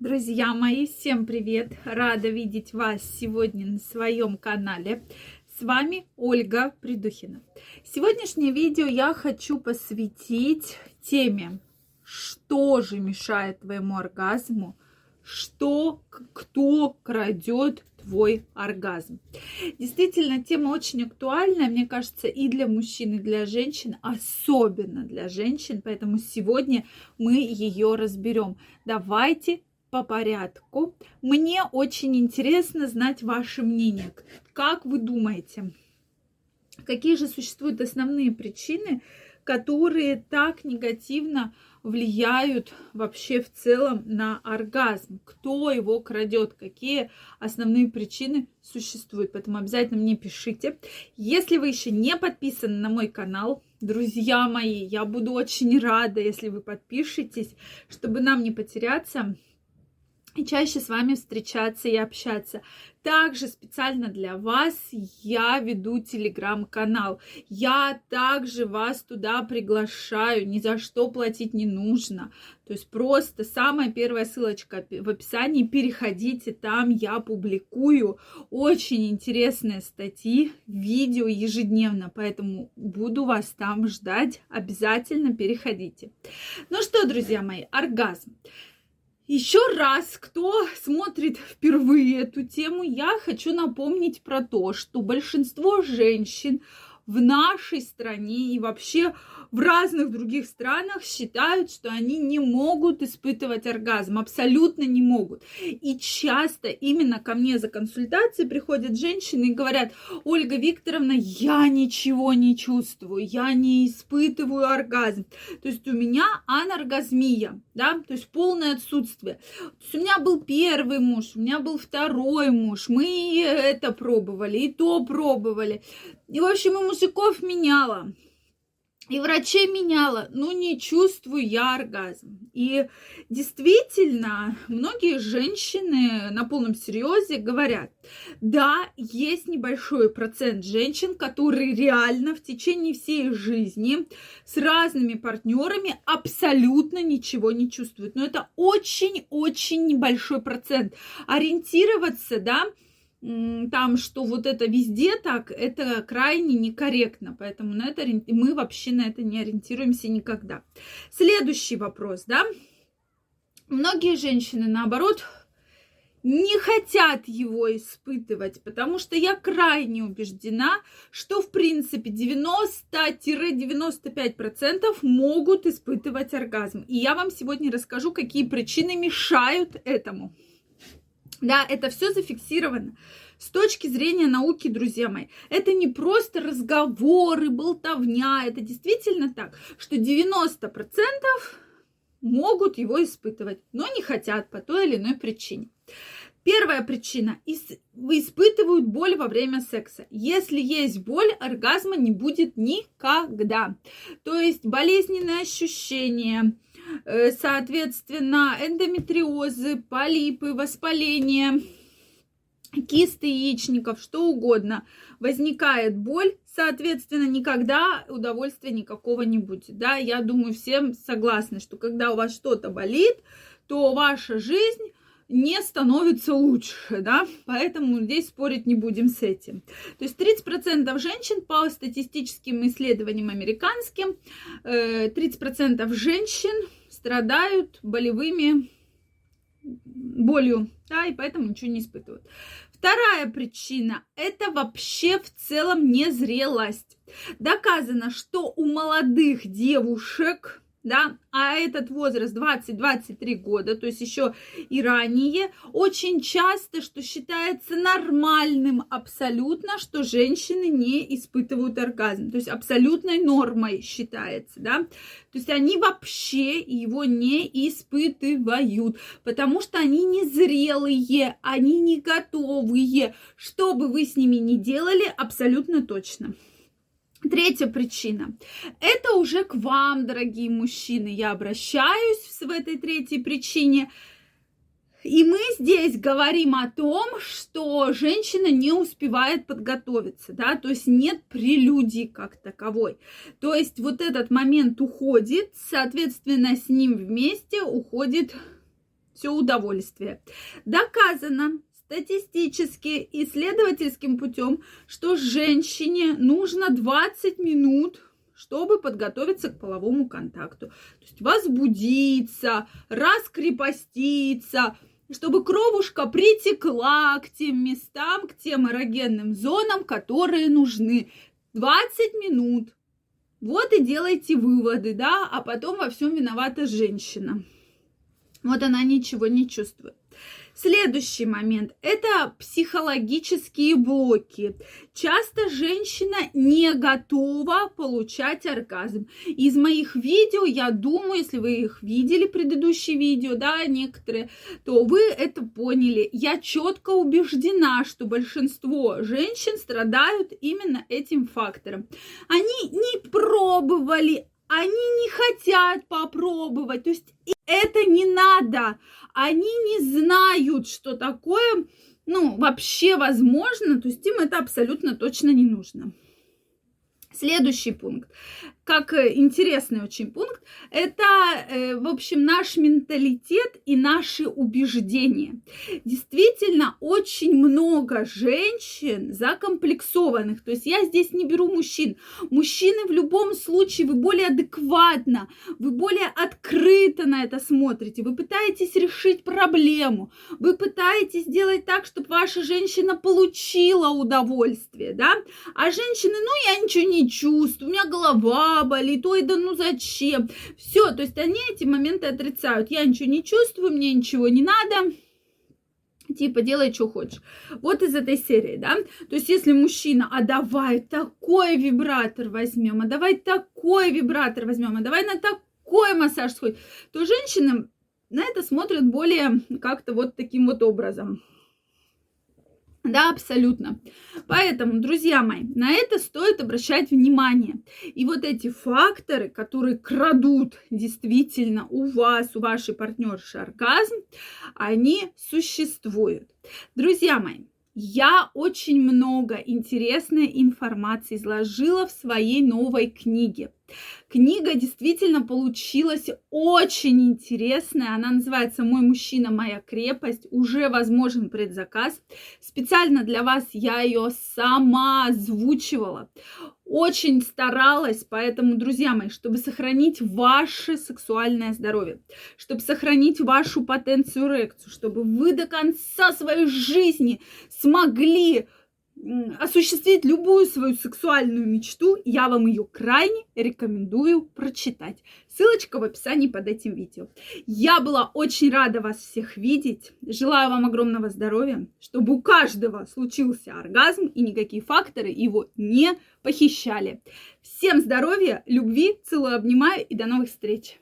Друзья мои, всем привет! Рада видеть вас сегодня на своем канале. С вами Ольга Придухина. Сегодняшнее видео я хочу посвятить теме, что же мешает твоему оргазму, что, кто крадет твой оргазм. Действительно, тема очень актуальная, мне кажется, и для мужчин, и для женщин, особенно для женщин, поэтому сегодня мы ее разберем. Давайте по порядку. Мне очень интересно знать ваше мнение. Как вы думаете, какие же существуют основные причины, которые так негативно влияют вообще в целом на оргазм? Кто его крадет? Какие основные причины существуют? Поэтому обязательно мне пишите. Если вы еще не подписаны на мой канал, друзья мои, я буду очень рада, если вы подпишетесь, чтобы нам не потеряться и чаще с вами встречаться и общаться. Также специально для вас я веду телеграм-канал. Я также вас туда приглашаю. Ни за что платить не нужно. То есть просто самая первая ссылочка в описании. Переходите, там я публикую очень интересные статьи, видео ежедневно. Поэтому буду вас там ждать. Обязательно переходите. Ну что, друзья мои, оргазм. Еще раз, кто смотрит впервые эту тему, я хочу напомнить про то, что большинство женщин в нашей стране и вообще в разных других странах считают, что они не могут испытывать оргазм, абсолютно не могут. И часто именно ко мне за консультацией приходят женщины и говорят, Ольга Викторовна, я ничего не чувствую, я не испытываю оргазм. То есть у меня аноргазмия, да, то есть полное отсутствие. То есть у меня был первый муж, у меня был второй муж, мы это пробовали, и то пробовали. И, в общем, и мужиков меняла. И врачей меняла, но не чувствую я оргазм. И действительно, многие женщины на полном серьезе говорят, да, есть небольшой процент женщин, которые реально в течение всей жизни с разными партнерами абсолютно ничего не чувствуют. Но это очень-очень небольшой процент. Ориентироваться, да, там, что вот это везде так, это крайне некорректно. Поэтому на это мы вообще на это не ориентируемся никогда. Следующий вопрос, да. Многие женщины, наоборот, не хотят его испытывать, потому что я крайне убеждена, что в принципе 90-95% могут испытывать оргазм. И я вам сегодня расскажу, какие причины мешают этому. Да, это все зафиксировано. С точки зрения науки, друзья мои, это не просто разговоры, болтовня, это действительно так, что 90% могут его испытывать, но не хотят по той или иной причине. Первая причина – испытывают боль во время секса. Если есть боль, оргазма не будет никогда. То есть болезненные ощущения, соответственно, эндометриозы, полипы, воспаление, кисты яичников, что угодно. Возникает боль, соответственно, никогда удовольствия никакого не будет. Да, я думаю, всем согласны, что когда у вас что-то болит, то ваша жизнь не становится лучше, да, поэтому здесь спорить не будем с этим. То есть 30% женщин по статистическим исследованиям американским, 30% э, женщин страдают болевыми болью, да, и поэтому ничего не испытывают. Вторая причина – это вообще в целом незрелость. Доказано, что у молодых девушек да, а этот возраст 20-23 года, то есть еще и ранее, очень часто, что считается нормальным абсолютно, что женщины не испытывают оргазм, то есть абсолютной нормой считается, да, то есть они вообще его не испытывают, потому что они незрелые, они не готовые, что бы вы с ними ни делали, абсолютно точно. Третья причина. Это уже к вам, дорогие мужчины. Я обращаюсь в этой третьей причине. И мы здесь говорим о том, что женщина не успевает подготовиться, да, то есть нет прелюдии как таковой. То есть вот этот момент уходит, соответственно, с ним вместе уходит все удовольствие. Доказано статистически, исследовательским путем, что женщине нужно 20 минут чтобы подготовиться к половому контакту. То есть возбудиться, раскрепоститься, чтобы кровушка притекла к тем местам, к тем эрогенным зонам, которые нужны. 20 минут. Вот и делайте выводы, да, а потом во всем виновата женщина. Вот она ничего не чувствует. Следующий момент – это психологические блоки. Часто женщина не готова получать оргазм. Из моих видео, я думаю, если вы их видели, предыдущие видео, да, некоторые, то вы это поняли. Я четко убеждена, что большинство женщин страдают именно этим фактором. Они не пробовали они не хотят попробовать. То есть это не надо. Они не знают, что такое, ну, вообще возможно. То есть им это абсолютно точно не нужно. Следующий пункт как э, интересный очень пункт, это, э, в общем, наш менталитет и наши убеждения. Действительно, очень много женщин закомплексованных. То есть я здесь не беру мужчин. Мужчины в любом случае, вы более адекватно, вы более открыто на это смотрите. Вы пытаетесь решить проблему. Вы пытаетесь сделать так, чтобы ваша женщина получила удовольствие, да? А женщины, ну, я ничего чувствую, у меня голова болит, ой, да ну зачем? Все, то есть они эти моменты отрицают. Я ничего не чувствую, мне ничего не надо типа делай, что хочешь. Вот из этой серии, да. То есть, если мужчина, а давай такой вибратор возьмем, а давай такой вибратор возьмем, а давай на такой массаж сходим, то женщины на это смотрят более как-то вот таким вот образом. Да, абсолютно. Поэтому, друзья мои, на это стоит обращать внимание. И вот эти факторы, которые крадут действительно у вас, у вашей партнерши оргазм, они существуют. Друзья мои, я очень много интересной информации изложила в своей новой книге. Книга действительно получилась очень интересная. Она называется «Мой мужчина, моя крепость». Уже возможен предзаказ. Специально для вас я ее сама озвучивала. Очень старалась, поэтому, друзья мои, чтобы сохранить ваше сексуальное здоровье, чтобы сохранить вашу потенцию эрекцию, чтобы вы до конца своей жизни смогли осуществить любую свою сексуальную мечту, я вам ее крайне рекомендую прочитать. Ссылочка в описании под этим видео. Я была очень рада вас всех видеть. Желаю вам огромного здоровья, чтобы у каждого случился оргазм и никакие факторы его не похищали. Всем здоровья, любви, целую, обнимаю и до новых встреч!